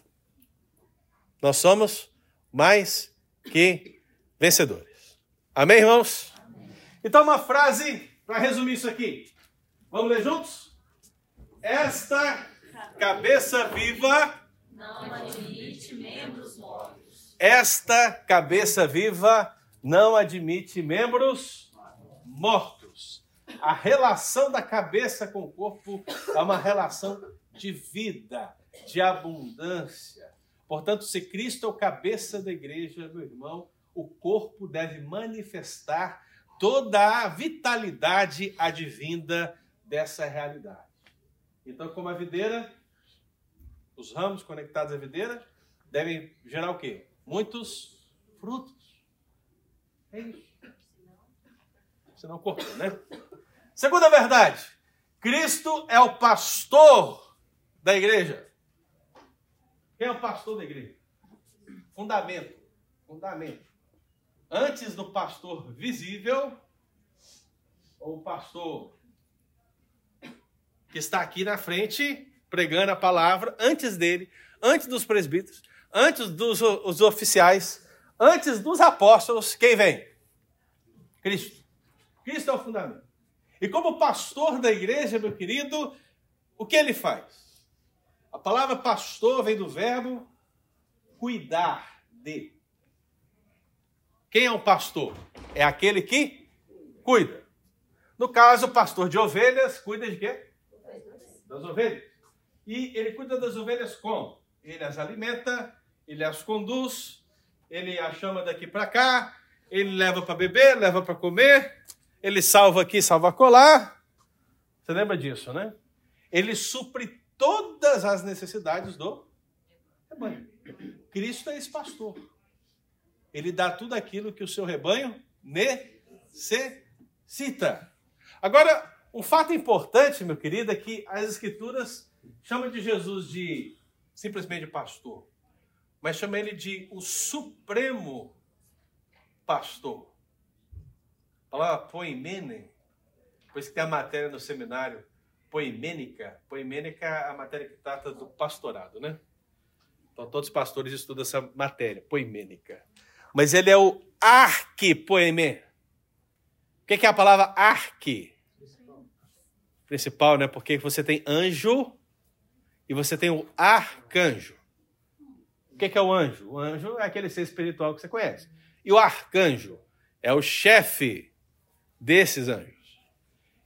Nós somos mais que vencedores. Amém, irmãos? Então, uma frase para resumir isso aqui. Vamos ler juntos? Esta cabeça viva. Não admite membros mortos. Esta cabeça viva não admite membros mortos. A relação da cabeça com o corpo é uma relação de vida, de abundância. Portanto, se Cristo é o cabeça da igreja, meu irmão, o corpo deve manifestar toda a vitalidade advinda dessa realidade. Então, como a videira, os ramos conectados à videira devem gerar o quê? Muitos frutos. É isso. Senão cortou, né? Segunda verdade. Cristo é o pastor da igreja. Quem é o pastor da igreja? Fundamento. Fundamento. Antes do pastor visível, ou pastor que está aqui na frente pregando a palavra, antes dele, antes dos presbíteros, antes dos os oficiais, antes dos apóstolos, quem vem? Cristo. Cristo é o fundamento. E como pastor da igreja, meu querido, o que ele faz? A palavra pastor vem do verbo cuidar de. Quem é um pastor? É aquele que cuida. No caso, o pastor de ovelhas cuida de quê? Das ovelhas. E ele cuida das ovelhas como? Ele as alimenta, ele as conduz, ele as chama daqui para cá, ele leva para beber, leva para comer, ele salva aqui, salva colar. Você lembra disso, né? Ele supre todas as necessidades do rebanho. Cristo é esse pastor. Ele dá tudo aquilo que o seu rebanho necessita. Agora, um fato importante, meu querido, é que as escrituras chamam de Jesus de simplesmente pastor, mas chamam ele de o supremo pastor. A palavra poimene, depois que tem a matéria no seminário, poimênica. Poimênica é a matéria que trata do pastorado, né? Então todos os pastores estudam essa matéria, poimênica. Mas ele é o arquipoemê. O que é a palavra arqui? Principal, né? Porque você tem anjo e você tem o arcanjo. O que é o anjo? O anjo é aquele ser espiritual que você conhece. E o arcanjo é o chefe desses anjos.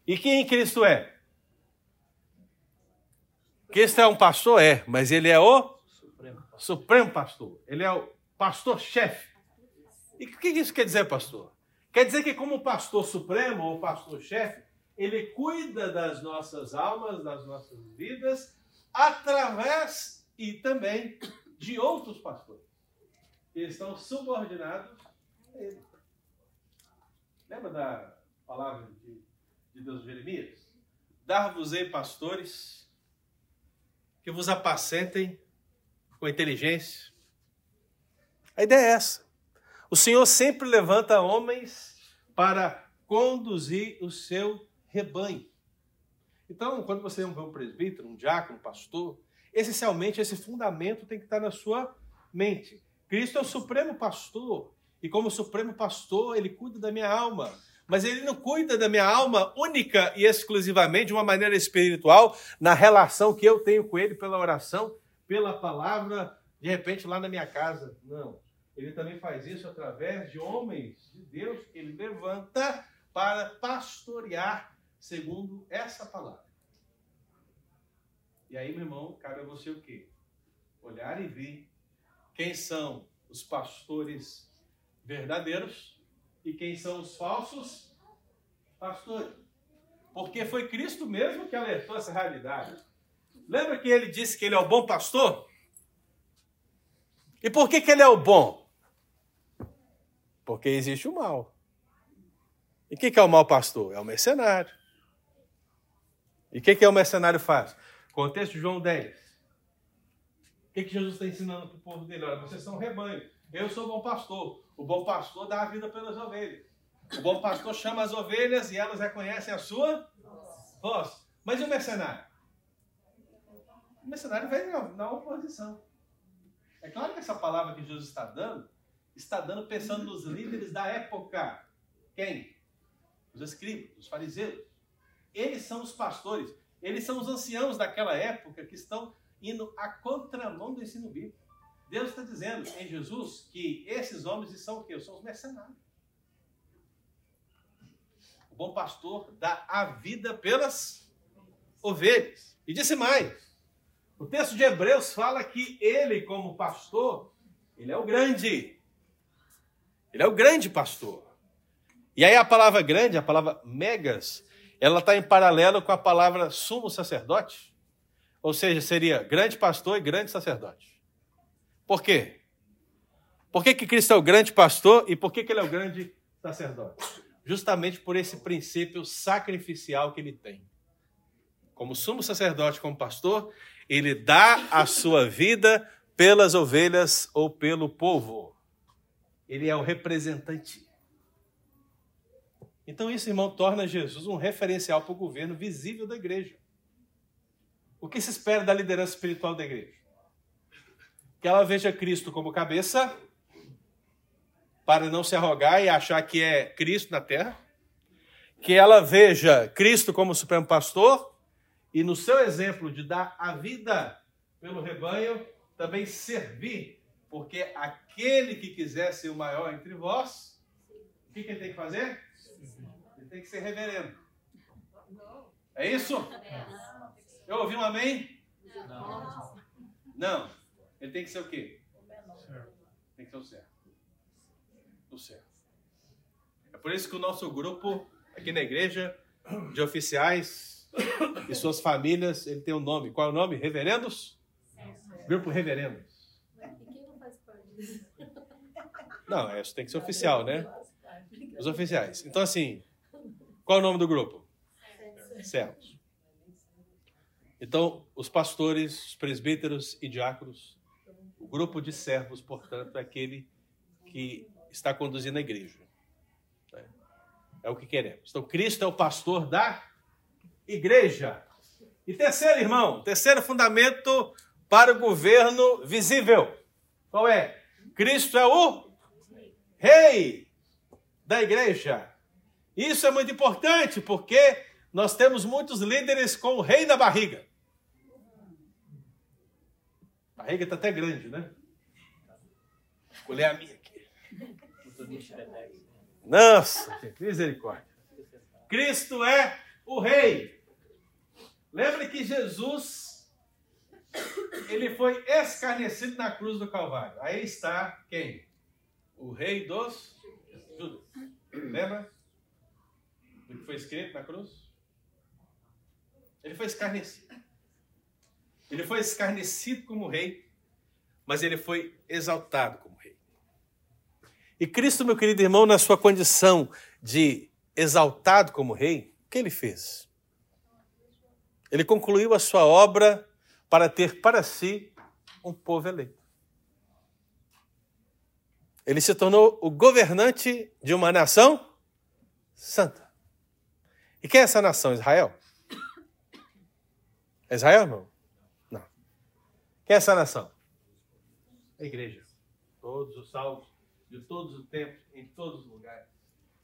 E quem Cristo é? Cristo é um pastor? É, mas ele é o Supremo, Supremo pastor. Ele é o pastor-chefe. E o que isso quer dizer, pastor? Quer dizer que, como pastor supremo ou pastor-chefe, ele cuida das nossas almas, das nossas vidas, através e também de outros pastores que estão subordinados a ele. Lembra da palavra de, de Deus Jeremias? Dar-vos-ei pastores que vos apacentem com inteligência. A ideia é essa. O Senhor sempre levanta homens para conduzir o seu rebanho. Então, quando você vê um presbítero, um diácono, um pastor, essencialmente esse fundamento tem que estar na sua mente. Cristo é o supremo pastor, e como supremo pastor, ele cuida da minha alma. Mas ele não cuida da minha alma única e exclusivamente de uma maneira espiritual, na relação que eu tenho com ele pela oração, pela palavra, de repente lá na minha casa. Não. Ele também faz isso através de homens de Deus que ele levanta para pastorear segundo essa palavra. E aí, meu irmão, cabe a você o quê? Olhar e ver quem são os pastores verdadeiros e quem são os falsos pastores. Porque foi Cristo mesmo que alertou essa realidade. Lembra que ele disse que ele é o bom pastor? E por que, que ele é o bom? Porque existe o mal. E o que, que é o mau pastor? É o mercenário. E o que, que o mercenário faz? Contexto João 10. O que, que Jesus está ensinando para o povo dele? Olha, vocês são rebanho. Eu sou bom pastor. O bom pastor dá a vida pelas ovelhas. O bom pastor chama as ovelhas e elas reconhecem a sua voz. Mas e o mercenário? O mercenário vem na oposição. É claro que essa palavra que Jesus está dando, está dando pensando nos líderes da época. Quem? os escribas, os fariseus. Eles são os pastores, eles são os anciãos daquela época que estão indo à contramão do ensino bíblico. Deus está dizendo em Jesus que esses homens são o quê? São os mercenários. O bom pastor dá a vida pelas ovelhas. E disse mais: o texto de Hebreus fala que ele, como pastor, ele é o grande. Ele é o grande pastor. E aí a palavra grande, a palavra megas, ela está em paralelo com a palavra sumo sacerdote. Ou seja, seria grande pastor e grande sacerdote. Por quê? Por que, que Cristo é o grande pastor e por que, que ele é o grande sacerdote? Justamente por esse princípio sacrificial que ele tem. Como sumo sacerdote, como pastor, ele dá a sua vida pelas ovelhas ou pelo povo. Ele é o representante. Então, isso, irmão, torna Jesus um referencial para o governo visível da igreja. O que se espera da liderança espiritual da igreja? Que ela veja Cristo como cabeça, para não se arrogar e achar que é Cristo na terra. Que ela veja Cristo como supremo pastor e, no seu exemplo de dar a vida pelo rebanho, também servir. Porque aquele que quiser ser o maior entre vós, o que, que ele tem que fazer? Ele tem que ser reverendo. É isso? Eu ouvi um amém? Não. Não. Ele tem que ser o quê? Tem que ser o certo. O certo. É por isso que o nosso grupo aqui na igreja de oficiais e suas famílias, ele tem um nome. Qual é o nome? Reverendos? Grupo Reverendos. E quem não faz parte disso? Não, isso tem que ser oficial, né? Os oficiais. Então, assim, qual é o nome do grupo? Servos. Então, os pastores, os presbíteros e diáconos, o grupo de servos, portanto, é aquele que está conduzindo a igreja. né? É o que queremos. Então, Cristo é o pastor da igreja. E terceiro, irmão, terceiro fundamento para o governo visível. Qual é? Cristo é o rei da igreja. Isso é muito importante porque nós temos muitos líderes com o rei na barriga. A barriga está até grande, né? Escolher a minha aqui. Nossa, misericórdia. Cristo é o rei. Lembre que Jesus ele foi escarnecido na cruz do Calvário. Aí está quem? O rei dos Judas. Lembra? Do que foi escrito na cruz? Ele foi escarnecido. Ele foi escarnecido como rei, mas ele foi exaltado como rei. E Cristo, meu querido irmão, na sua condição de exaltado como rei, o que ele fez? Ele concluiu a sua obra para ter para si um povo eleito. Ele se tornou o governante de uma nação santa. E quem é essa nação? Israel? É Israel, irmão? Não. Quem é essa nação? A igreja. Todos os salvos, de todos os tempos, em todos os lugares.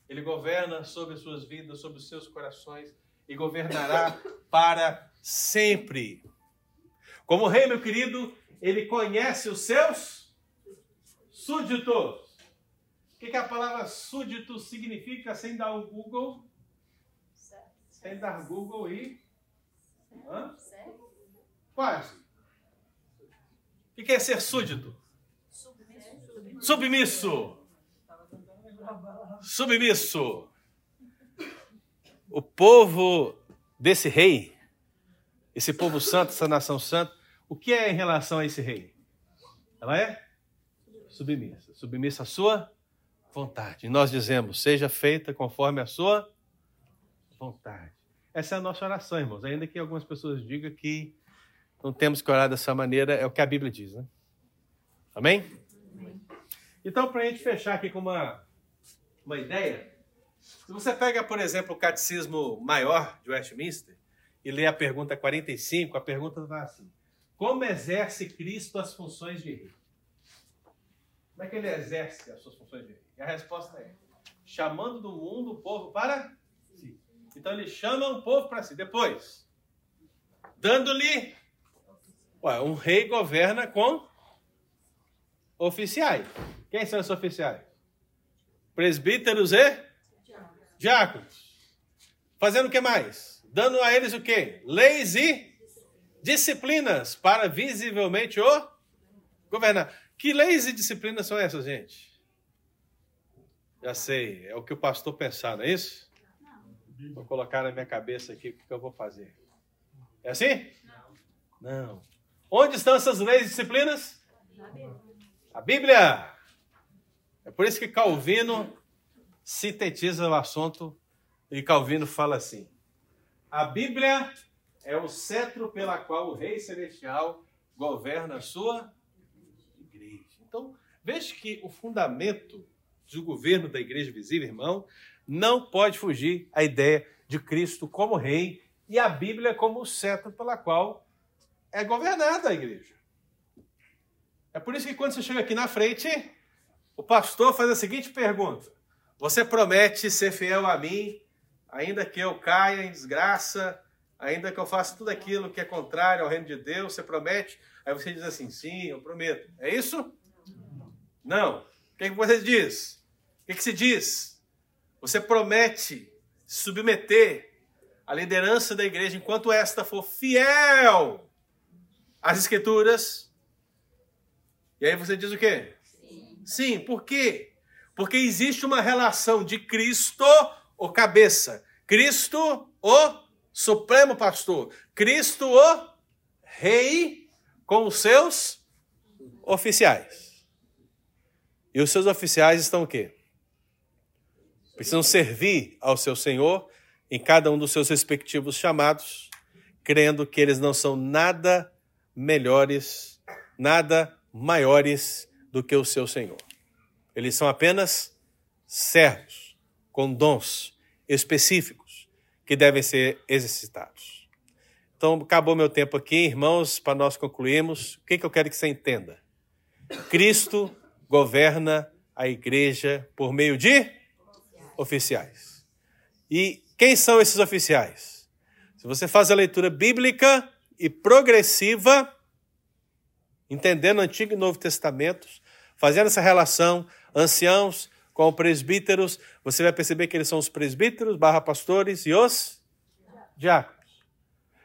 Ele governa sobre as suas vidas, sobre os seus corações e governará para sempre. Como rei, meu querido, ele conhece os seus súditos. O que, que a palavra súdito significa sem dar o Google? Sem dar Google e. Hã? Quase. O que, que é ser súdito? Submisso. Submisso. O povo desse rei, esse povo santo, essa nação santa, o que é em relação a esse rei? Ela é submissa. Submissa à sua vontade. E nós dizemos, seja feita conforme a sua vontade. Essa é a nossa oração, irmãos. Ainda que algumas pessoas digam que não temos que orar dessa maneira, é o que a Bíblia diz, né? Amém? Então, para a gente fechar aqui com uma, uma ideia, se você pega, por exemplo, o Catecismo Maior de Westminster e lê a pergunta 45, a pergunta vai assim: Como exerce Cristo as funções de rei? Como é que ele exerce as suas funções de rei? E a resposta é: chamando do mundo o povo para Então ele chama o povo para si. Depois, dando-lhe. Um rei governa com oficiais. Quem são esses oficiais? Presbíteros e diáconos. Fazendo o que mais? Dando a eles o quê? Leis e disciplinas para visivelmente o governar. Que leis e disciplinas são essas, gente? Já sei, é o que o pastor pensar, não é isso? Vou colocar na minha cabeça aqui o que eu vou fazer. É assim? Não. Onde estão essas leis e disciplinas? A Bíblia. É por isso que Calvino sintetiza o assunto e Calvino fala assim: a Bíblia é o cetro pela qual o Rei Celestial governa a sua. Então, veja que o fundamento do governo da igreja visível, irmão, não pode fugir a ideia de Cristo como Rei e a Bíblia como o cetro pela qual é governada a igreja. É por isso que quando você chega aqui na frente, o pastor faz a seguinte pergunta: Você promete ser fiel a mim, ainda que eu caia em desgraça, ainda que eu faça tudo aquilo que é contrário ao reino de Deus, você promete? Aí você diz assim: Sim, eu prometo. É isso? Não. O que, é que você diz? O que, é que se diz? Você promete submeter a liderança da igreja enquanto esta for fiel às Escrituras. E aí você diz o quê? Sim. Sim, por quê? Porque existe uma relação de Cristo, o cabeça, Cristo, o supremo pastor, Cristo, o rei, com os seus oficiais. E os seus oficiais estão o quê? Precisam servir ao seu Senhor em cada um dos seus respectivos chamados, crendo que eles não são nada melhores, nada maiores do que o seu Senhor. Eles são apenas servos com dons específicos que devem ser exercitados. Então, acabou meu tempo aqui, irmãos, para nós concluirmos. O que, que eu quero que você entenda? Cristo governa a igreja por meio de oficiais. E quem são esses oficiais? Se você faz a leitura bíblica e progressiva, entendendo o Antigo e Novo Testamentos, fazendo essa relação, anciãos com presbíteros, você vai perceber que eles são os presbíteros, barra pastores e os diáconos.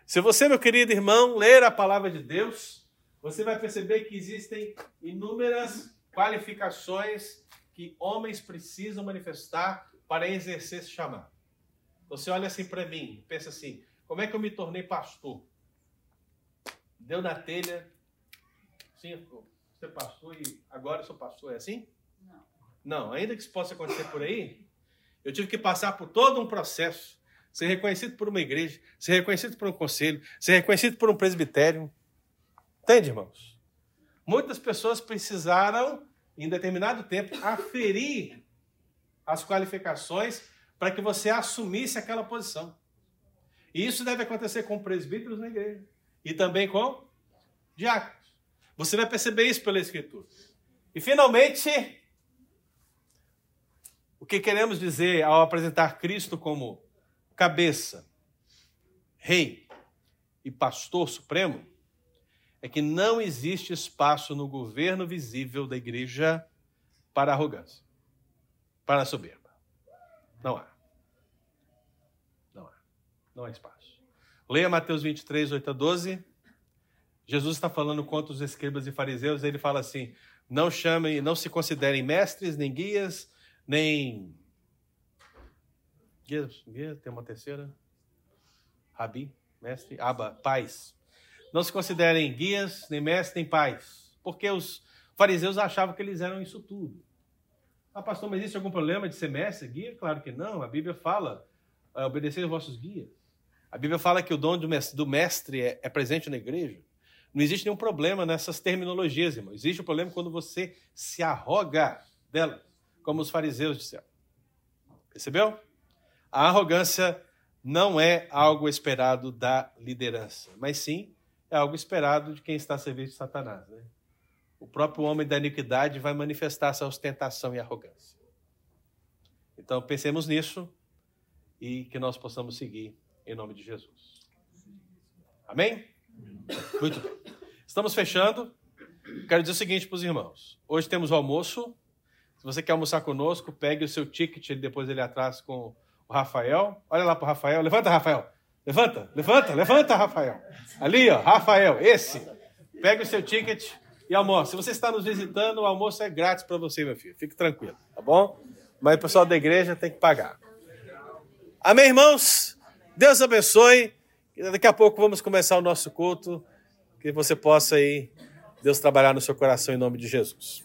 Se você, meu querido irmão, ler a palavra de Deus, você vai perceber que existem inúmeras qualificações que homens precisam manifestar para exercer esse chamado. Você olha assim para mim, pensa assim: como é que eu me tornei pastor? Deu na telha, sim, você pastor e agora eu sou pastor, é assim? Não. Não, ainda que isso possa acontecer por aí, eu tive que passar por todo um processo, ser reconhecido por uma igreja, ser reconhecido por um conselho, ser reconhecido por um presbitério. Entende, irmãos? Muitas pessoas precisaram, em determinado tempo, aferir as qualificações para que você assumisse aquela posição. E isso deve acontecer com presbíteros na igreja e também com diáconos. Você vai perceber isso pela Escritura. E finalmente, o que queremos dizer ao apresentar Cristo como cabeça, rei e pastor supremo é que não existe espaço no governo visível da igreja para arrogância, para soberba. Não há. Não há. Não há espaço. Leia Mateus 23, 8 a 12. Jesus está falando contra os escribas e fariseus, ele fala assim: não chamem, não se considerem mestres, nem guias, nem. Guias, guia, tem uma terceira? Rabi, mestre, aba, pais. Não se considerem guias, nem mestres, nem pais. Porque os fariseus achavam que eles eram isso tudo. Ah, pastor, mas existe algum problema de ser mestre, guia? Claro que não. A Bíblia fala, uh, obedecer aos vossos guias. A Bíblia fala que o dom do mestre, é, é presente na igreja. Não existe nenhum problema nessas terminologias, irmão. Existe o um problema quando você se arroga delas, como os fariseus disseram. Percebeu? A arrogância não é algo esperado da liderança, mas sim é algo esperado de quem está a serviço de Satanás. Né? O próprio homem da iniquidade vai manifestar essa ostentação e arrogância. Então pensemos nisso e que nós possamos seguir em nome de Jesus. Amém? Muito bem. Estamos fechando. Quero dizer o seguinte para os irmãos: hoje temos o almoço. Se você quer almoçar conosco, pegue o seu ticket depois ele atrás com o Rafael. Olha lá para o Rafael. Levanta, Rafael. Levanta, levanta, levanta, Rafael. Ali, ó, Rafael, esse. Pegue o seu ticket e almoça. Se você está nos visitando, o almoço é grátis para você, meu filho. Fique tranquilo, tá bom? Mas o pessoal da igreja tem que pagar. Amém, irmãos? Deus abençoe. Daqui a pouco vamos começar o nosso culto. Que você possa aí, Deus trabalhar no seu coração em nome de Jesus.